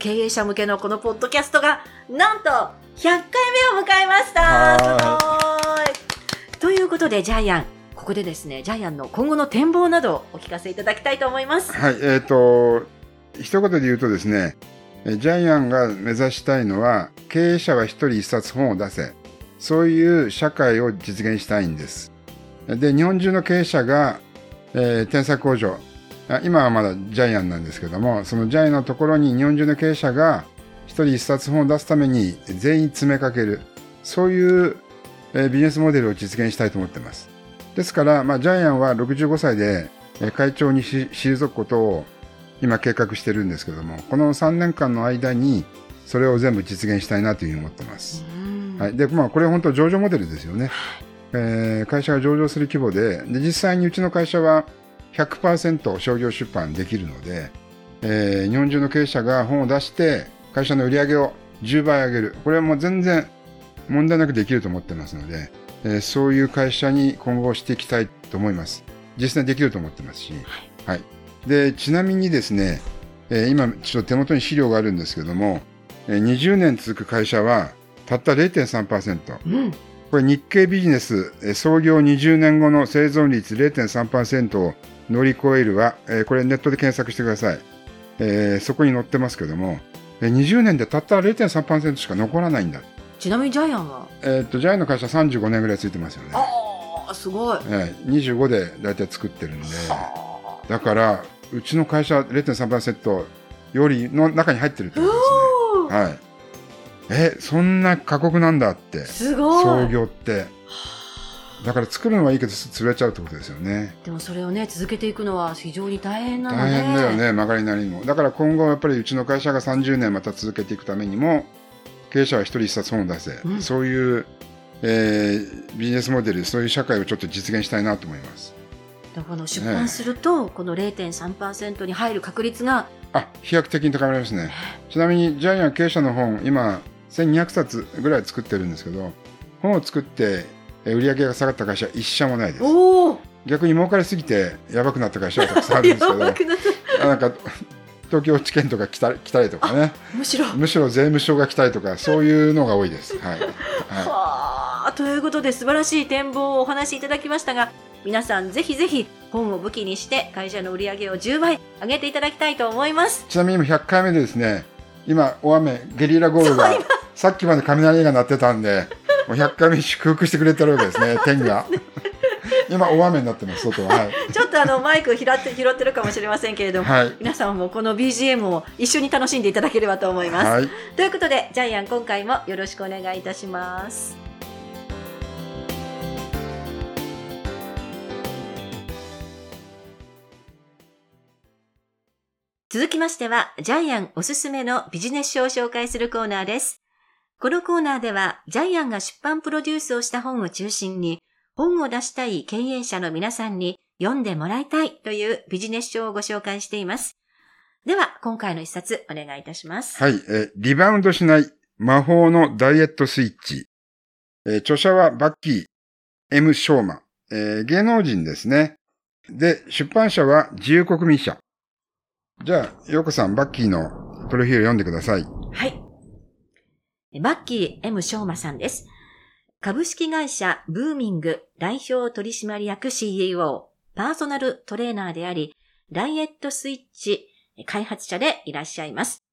経営者向けのこのポッドキャストが、なんと100回目を迎えましたはすごいということで、ジャイアン、ここでですね、ジャイアンの今後の展望などをお聞かせいただきたいと思います。はい、えっ、と、一言で言うとですね、えジャイアンが目指したいのは、経営者は一人一冊本を出せ。そういう社会を実現したいんです。で、日本中の経営者が、えー天才工場、あ今はまだジャイアンなんですけども、そのジャイアンのところに日本中の経営者が一人一冊本を出すために全員詰めかける。そういう、えービジネスモデルを実現したいと思ってます。ですから、まあ、ジャイアンは65歳でえー会長にし退くことを今計画してるんですけども、この3年間の間にそれを全部実現したいなというふうに思ってます。はい。で、まあ、これ本当上場モデルですよね。えー会社が上場する規模で、で、実際にうちの会社は100%商業出版できるので、えー日本中の経営者が本を出して、会社の売り上げを10倍上げる。これはもう全然問題なくできると思ってますので、えーそういう会社に今後していきたいと思います。実際にできると思ってますし。はい。で、ちなみにですね、えー今ちょっと手元に資料があるんですけども、えー20年続く会社はたった0.3%。うん。これ日経ビジネスえー創業20年後の生存率0.3%を乗り越えるは、えーこれネットで検索してください。えーそこに載ってますけども、えー20年でたった0.3%しか残らないんだ。ちなみにジャイアンは？えーっと、ジャイアンの会社35年ぐらいついてますよね。ああ、すごい。えー25で大体作ってるんで。だから、うちの会社0.3%よりの中に入ってるってことですね。はい。え、そんな過酷なんだって。すごい。創業って。だから作るのはいいけど潰れちゃうってことですよね。でもそれをね、続けていくのは非常に大変なので。大変だよ。ね、曲がりなりにも。だから今後やっぱりうちの会社が30年また続けていくためにも、経営者は一人一冊本を出せ。うんそういう、えービジネスモデル、そういう社会をちょっと実現したいなと思います。この出版すると、この0.3%に入る確率が、あ、飛躍的に高まりますね。ちなみにジャイアン経営者の本、今1200冊ぐらい作ってるんですけど、本を作ってえー売り上げが下がった会社は一社もないです。逆に儲かりすぎてやばくなった会社はたくさんあるんですけど、なんか東京地検とか来た来たりとかね、たむしろ。むしろ税務署が来たりとか、そういうのが多いです。はい。ははあということで素晴らしい展望をお話しいただきましたが皆さんぜひぜひ本を武器にして会社の売り上げを10倍上げていただきたいと思いますい。ちなみに今100回目でですね、今大雨、ゲリラ豪雨が、さっきまで雷が鳴ってたんで、もう100回目祝福してくれてるわけですね、天が。今大雨になってます、外は。はい。ちょっとあのマイク拾って拾ってるかもしれませんけれども、はい。皆さんもこの BGM を一緒に楽しんでいただければと思います、はい。ということでジャイアン今回もよろしくお願いいたします続きましては、ジャイアンおすすめのビジネス書を紹介するコーナーです。このコーナーでは、ジャイアンが出版プロデュースをした本を中心に、本を出したい経営者の皆さんに読んでもらいたいというビジネス書をご紹介しています。では、今回の一冊お願いいたします。はい。えーリバウンドしない魔法のダイエットスイッチ。えー著者はバッキー M. ショーマ。えー芸能人ですね。で、出版社は自由国民社。じゃあ、ヨコさん、バッキーのプロフィール読んでください。はい。バッキー M. ショーマさんです。株式会社ブーミング代表取締役 CEO、パーソナルトレーナーであり、ダイエットスイッチ開発者でいらっしゃいます。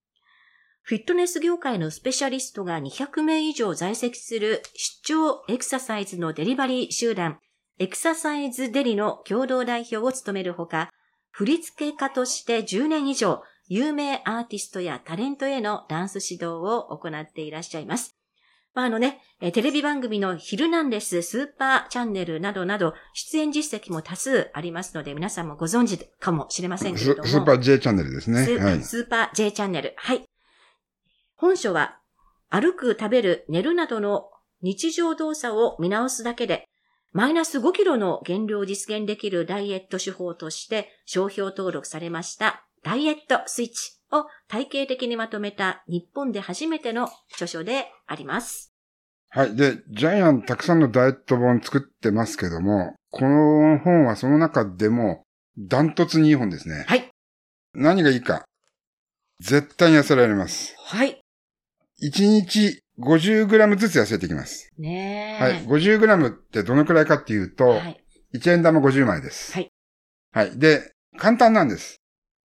フィットネス業界のスペシャリストが200名以上在籍する出張エクササイズのデリバリー集団、エクササイズデリの共同代表を務めるほか、振付家として10年以上、有名アーティストやタレントへのダンス指導を行っていらっしゃいます。まあ、あのね、えーテレビ番組のヒルナンデス、スーパーチャンネルなどなど、出演実績も多数ありますので、皆さんもご存知かもしれませんけスれども。スーパー J チャンネルですね。スはい。スーパー J チャンネル。はい。本書は、歩く、食べる、寝るなどの日常動作を見直すだけで、マイナス5キロの減量を実現できるダイエット手法として商標登録されましたダイエットスイッチを体系的にまとめた日本で初めての著書であります。はい。で、ジャイアンたくさんのダイエット本作ってますけども、この本はその中でもダントツにいい本ですね。はい。何がいいか。絶対に痩せられます。はい。1日 50g ずつ痩せてきます。ねえ。はい。50g ってどのくらいかっていうと、はい。1円玉50枚です。はい。はい。で、簡単なんです。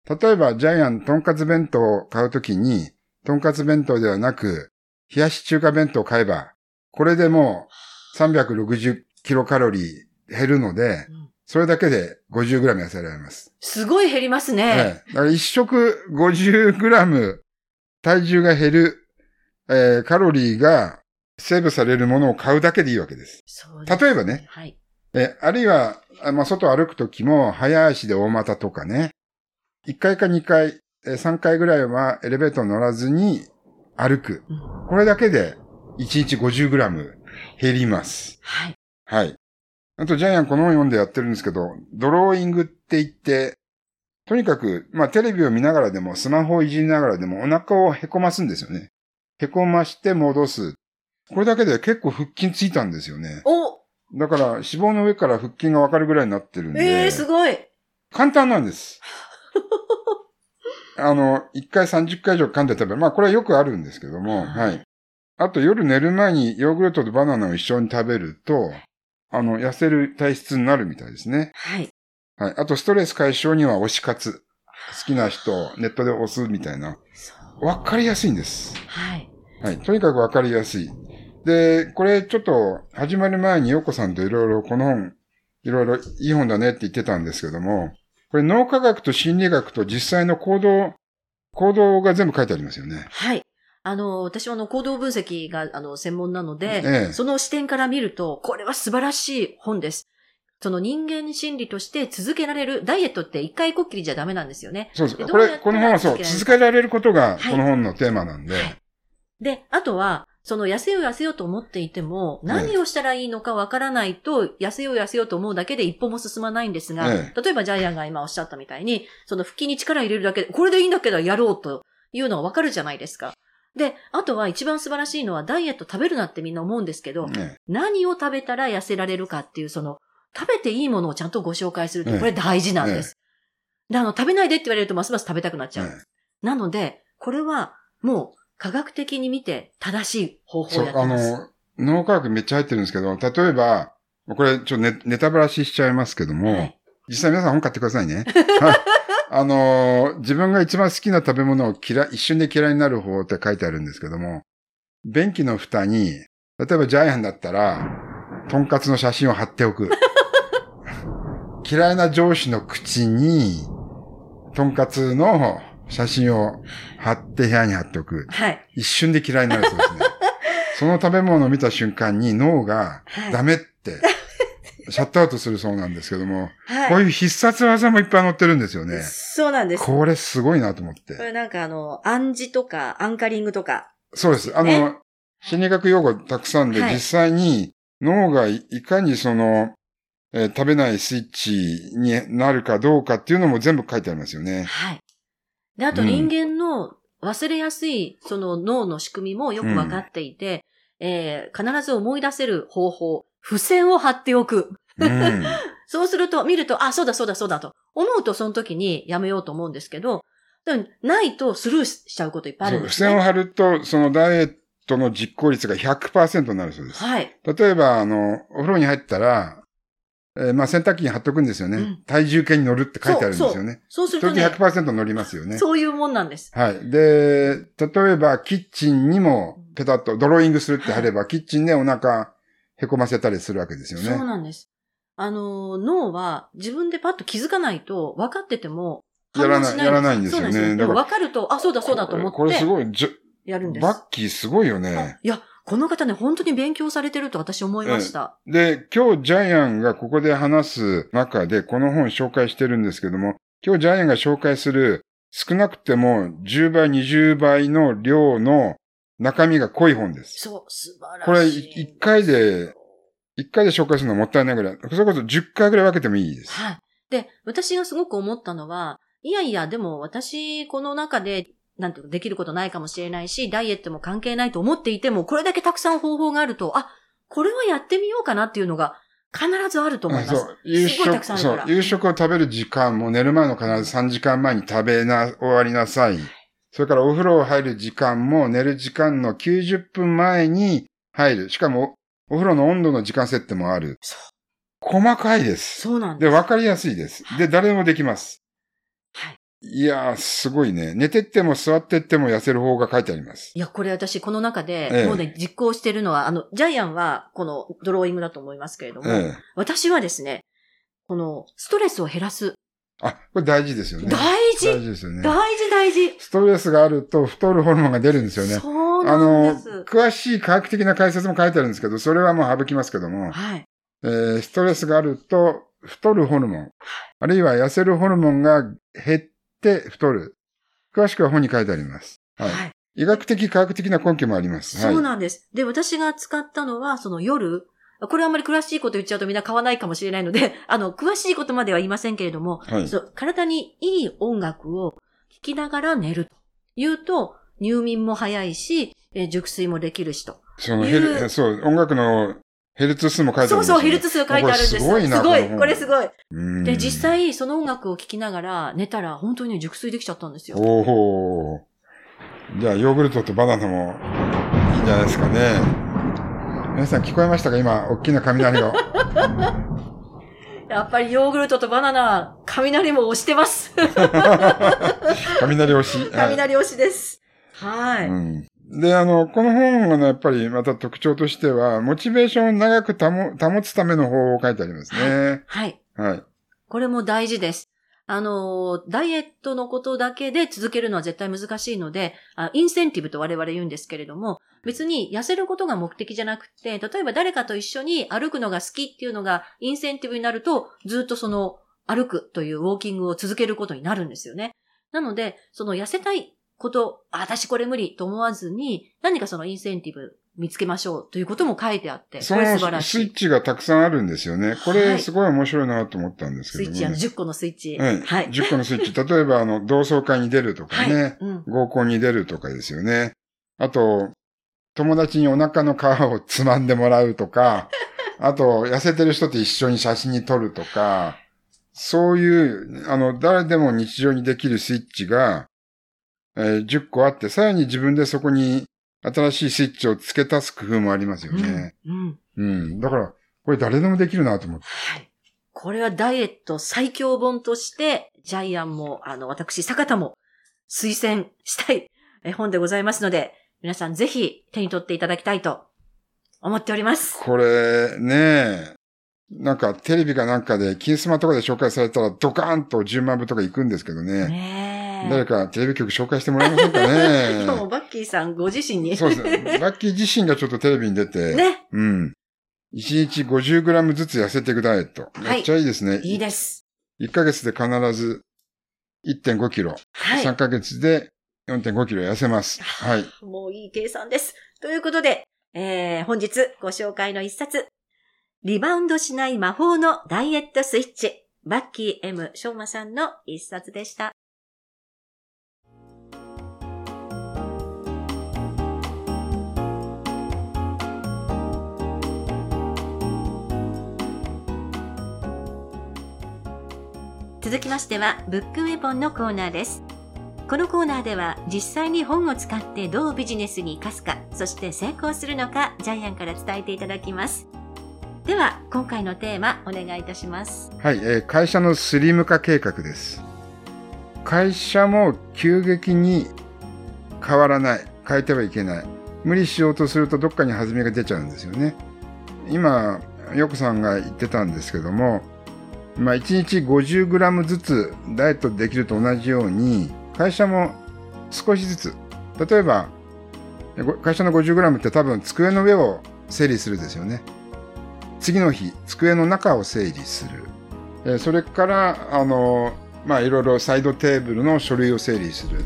例えば、ジャイアン、とんかつ弁当を買うときに、とんかつ弁当ではなく、冷やし中華弁当を買えば、これでもう360キロカロリー減るので、うんそれだけで 50g 痩せられます。すごい減りますね。はい。だから一食 50g 体重が減る、えーカロリーがセーブされるものを買うだけでいいわけです。そうです例えばね、はい。え、あるいは、あまあ、外歩くときも、早足で大股とかね、1回か2回、え3回ぐらいはエレベーター乗らずに歩く。うんこれだけで1日 50g 減ります。はい。はい。あと、ジャイアンこの本読んでやってるんですけど、ドローイングって言って、とにかく、まあ、テレビを見ながらでも、スマホをいじりながらでも、お腹をへこますんですよね。へこまして戻す。これだけで結構腹筋ついたんですよね。おだから、脂肪の上から腹筋がわかるぐらいになってるんで。ええー、すごい。簡単なんです。あの、1回30回以上噛んで食べる。まあ、これはよくあるんですけども、はい。あと、夜寝る前にヨーグルトとバナナを一緒に食べると、あの、痩せる体質になるみたいですね。はい。はい。あと、ストレス解消には推し活。好きな人をネットで押すみたいな。わかりやすいんです。はい。はい。とにかくわかりやすい。で、これちょっと始まる前にヨコさんといろいろこの本、いろいろいい本だねって言ってたんですけども、これ脳科学と心理学と実際の行動、行動が全部書いてありますよね。はい。あの、私はあの、行動分析が、あの、専門なので、ええその視点から見ると、これは素晴らしい本です。その人間心理として続けられる、ダイエットって一回こっきりじゃダメなんですよね。そうです。でこれ、この本はそう、続けられることがはいこの本のテーマなんで、はいで、あとは、その痩せよう痩せようと思っていても、何をしたらいいのかわからないと、痩せよう痩せようと思うだけで一歩も進まないんですが、え例えばジャイアンが今おっしゃったみたいに、その腹筋に力入れるだけで、これでいいんだけどやろうというのがわかるじゃないですか。で、あとは一番素晴らしいのはダイエット食べるなってみんな思うんですけど、ね何を食べたら痩せられるかっていう、その、食べていいものをちゃんとご紹介するって、ええこれ大事なんです。で、あの、食べないでって言われるとますます食べたくなっちゃう。ねなので、これはもう科学的に見て正しい方法そう、をやってあます。の、脳科学めっちゃ入ってるんですけど、例えば、これちょっとネネタバラシしちゃいますけども、はい実際皆さん本買ってくださいね。は いあのー自分が一番好きな食べ物を嫌い、一瞬で嫌いになる方法って書いてあるんですけども、便器の蓋に、例えばジャイアンだったら、とんかつの写真を貼っておく。嫌いな上司の口に、とんかつの写真を貼って部屋に貼っておく。はい。一瞬で嫌いになるそうですね。その食べ物を見た瞬間に脳がはい。ダメって、シャットアウトするそうなんですけども、はい。こういう必殺技もいっぱい載ってるんですよね。そうなんです。ここれすごいなと思って。れなんかあの、暗示とか、アンカリングとか。そうです。あねの、心理学用語たくさんで、はい実際に脳がいいかにその、えー食べないスイッチになるかどうかっていうのも全部書いてありますよね。はい。で、あとうん人間の忘れやすい、その脳の仕組みもよくわかっていて、えー必ず思い出せる方法、付箋を貼っておく。うん。そうすると、見ると、あ、そうだそうだそうだと思うとその時にやめようと思うんですけど、でもないとスルーしちゃうこといっぱいあるんですね。付箋を貼ると、そのダイエットの実行率が100%になるそうです。はい。例えば、あの、お風呂に入ったら、えーまあ、洗濯機に貼っとくんですよね。うん体重計に乗るって書いてあるんですよね。そうするとね、100%乗りますよね。そういうもんなんです。はい。で、例えば、キッチンにもペタッとドローイングするって貼れば、キッチンでお腹へこませたりするわけですよそうね。なんです。あの、脳は自分でパッと気づかないと分かっててもやらないやらないんですよねそうなんでだからも分かると、あ、そうだそうだと思これこれすってごい、じょやるんです。バッキーすごいよね。いや、この方ね、本当に勉強されてると私思いました。で、今日ジャイアンがここで話す中でこの本紹介してるんですけども、今日ジャイアンが紹介する少なくても10倍、20倍の量の中身が濃い本です。そう、素晴らしい。これい一回で、一回で紹介するのもったいないぐらい。それこそ10回ぐらい分けてもいいです。はい。で、私がすごく思ったのは、いやいや、でも私、この中で、なんていうの、できることないかもしれないし、ダイエットも関係ないと思っていても、これだけたくさん方法があると、あ、これはやってみようかなっていうのが必ずあると思います。そう。夕すごいたく食、そうさんあるから。。夕食を食べる時間も寝る前の必ず3時間前に食べな、終わりなさい。それからお風呂入る時間も寝る時間の90分前に入る。しかも、お風呂の温度の時間設定もある。そう細かいです。で、そうなんです。わかりやすいです。で、誰でもできます。はい。いやー、すごいね。寝てっても座ってっても痩せる方が書いてあります。いや、これ私、この中ええで、もうね、実行してるのは、あの、ジャイアンは、このドローイングだと思いますけれども、ええ。私はですね、この、ストレスを減らす。あ、これ大事ですよね。大事大事ですよね。大事大事ストレスがあると太るホルモンが出るんですよね。そうあのなんです。、詳しい科学的な解説も書いてあるんですけど、それはもう省きますけども、はい。えーストレスがあると太るホルモン、あるいは痩せるホルモンが減って太る。詳しくは本に書いてあります。はい。はい。医学的科学的な根拠もあります。はい。そうなんです。で、私が使ったのは、その夜、これあんまり詳しいこと言っちゃうとみんな買わないかもしれないので、あの、詳しいことまでは言いませんけれども、はい。そう体にいい音楽を聴きながら寝るというと、入眠も早いし、えー熟睡もできるしと。そのそう、音楽のヘルツ数も書いてあるんですよ、そうそう、ヘルツ数書いてあるんです。すごいな。すごい。これすごい。うんで、実際、その音楽を聴きながら寝たら、本当にね熟睡できちゃったんですよ。おお。じゃあ、ヨーグルトとバナナもいいんじゃないですかね。皆さん聞こえましたか？今、大きな雷が。やっぱりヨーグルトとバナナ、雷も押してます。雷推し。はい雷押しです。はい。うん。で、あの、この本がね、やっぱりまた特徴としては、モチベーションを長く保保つための方法を書いてありますね。はい。はい。これも大事です。あの、ダイエットのことだけで続けるのは絶対難しいので、あインセンティブと我々言うんですけれども、別に痩せることが目的じゃなくて、例えば誰かと一緒に歩くのが好きっていうのがインセンティブになると、ずっとその歩くというウォーキングを続けることになるんですよね。なので、その痩せたいこと、あ私これ無理と思わずに、何かそのインセンティブ見つけましょうということも書いてあって、そこれ素晴のらしい。スイッチがたくさんあるんですよね。こはいれすごい面白いなと思ったんですけども、スイッチ、あのね。10個のスイッチ。はい。はい。10個のスイッチ。例えば、あの、同窓会に出るとかね。はい。うん。合コンに出るとかですよね。あと、友達にお腹の皮をつまんでもらうとか、あと、痩せてる人と一緒に写真に撮るとか、そういう、あの、誰でも日常にできるスイッチが、えー10個あって、さらに自分でそこに新しいスイッチを付け足す工夫もありますよね。うん。うん。だから、これ誰でもできるなと思って。はい。これはダイエット最強本として、ジャイアンも、あの、私、坂田も推薦したいえ本でございますので、皆さんぜひ手に取っていただきたいと思っております。これ、ねなんかテレビかなんかで、金スマとかで紹介されたらドカーンと10万部とか行くんですけどね。ねえ。誰かテレビ局紹介してもらえませんかね 今日もバッキーさんご自身に。そうですね。バッキー自身がちょっとテレビに出て、ね。うん。1日 50g ずつ痩せていくダイエット。はいめっちゃいいですね。いいです。1ヶ月で必ず1.5キロ。はい。3ヶ月で4.5キロ痩せます。はい。もういい計算です。ということで、えー、本日ご紹介の一冊、リバウンドしない魔法のダイエットスイッチ、バッキー M 翔馬さんの一冊でした。続きましては、ブックウェポンのコーナーです。このコーナーでは実際に本を使ってどうビジネスに生かすか、そして成功するのか、ジャイアンから伝えていただきます。では、今回のテーマ、お願いいたします。はい、えー会社のスリム化計画です。会社も急激に変わらない。変えてはいけない。無理しようとするとどっかに弾みが出ちゃうんですよね。今、ヨコさんが言ってたんですけども、まあ、1日 50g ずつダイエットできると同じように、会社も少しずつ、例えば、会社の 50g って多分机の上を整理するですよね。次の日、机の中を整理する。それから、あの、まあ、いろいろサイドテーブルの書類を整理する。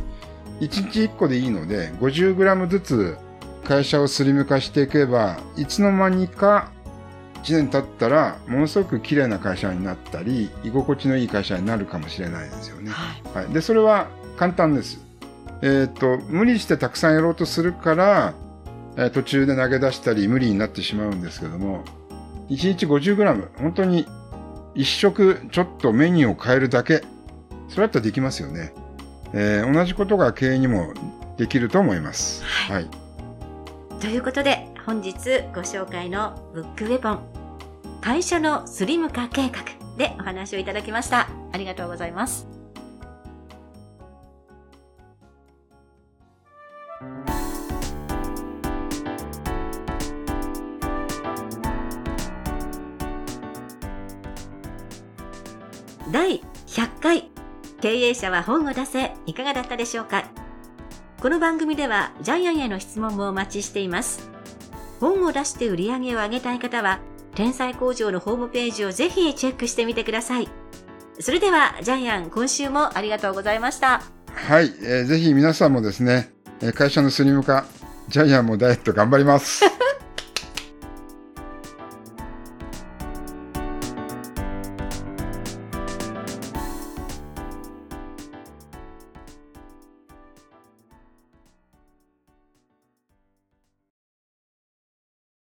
1日1個でいいので、50g ずつ会社をスリム化していけば、いつの間にか1年経ったら、ものすごく綺麗な会社になったり、居心地のいい会社になるかもしれないですよね。はい。はい。で、それは簡単です。えっ、と、無理してたくさんやろうとするから、えー途中で投げ出したり無理になってしまうんですけども、1日 50g、本当に一食ちょっとメニューを変えるだけ、それだったらできますよね。えー同じことが経営にもできると思います。はい。ということで、本日ご紹介のブックウェポン、会社のスリム化計画でお話をいただきました。ありがとうございます。第100回経営者は本を出せいかがだったでしょうかこの番組ではジャイアンへの質問もお待ちしています。本を出して売り上げを上げたい方は、天才工場のホームページをぜひチェックしてみてください。それでは、ジャイアン、今週もありがとうございました。はい、えーぜひ皆さんもですね、えー会社のスリム化、ジャイアンもダイエット頑張ります。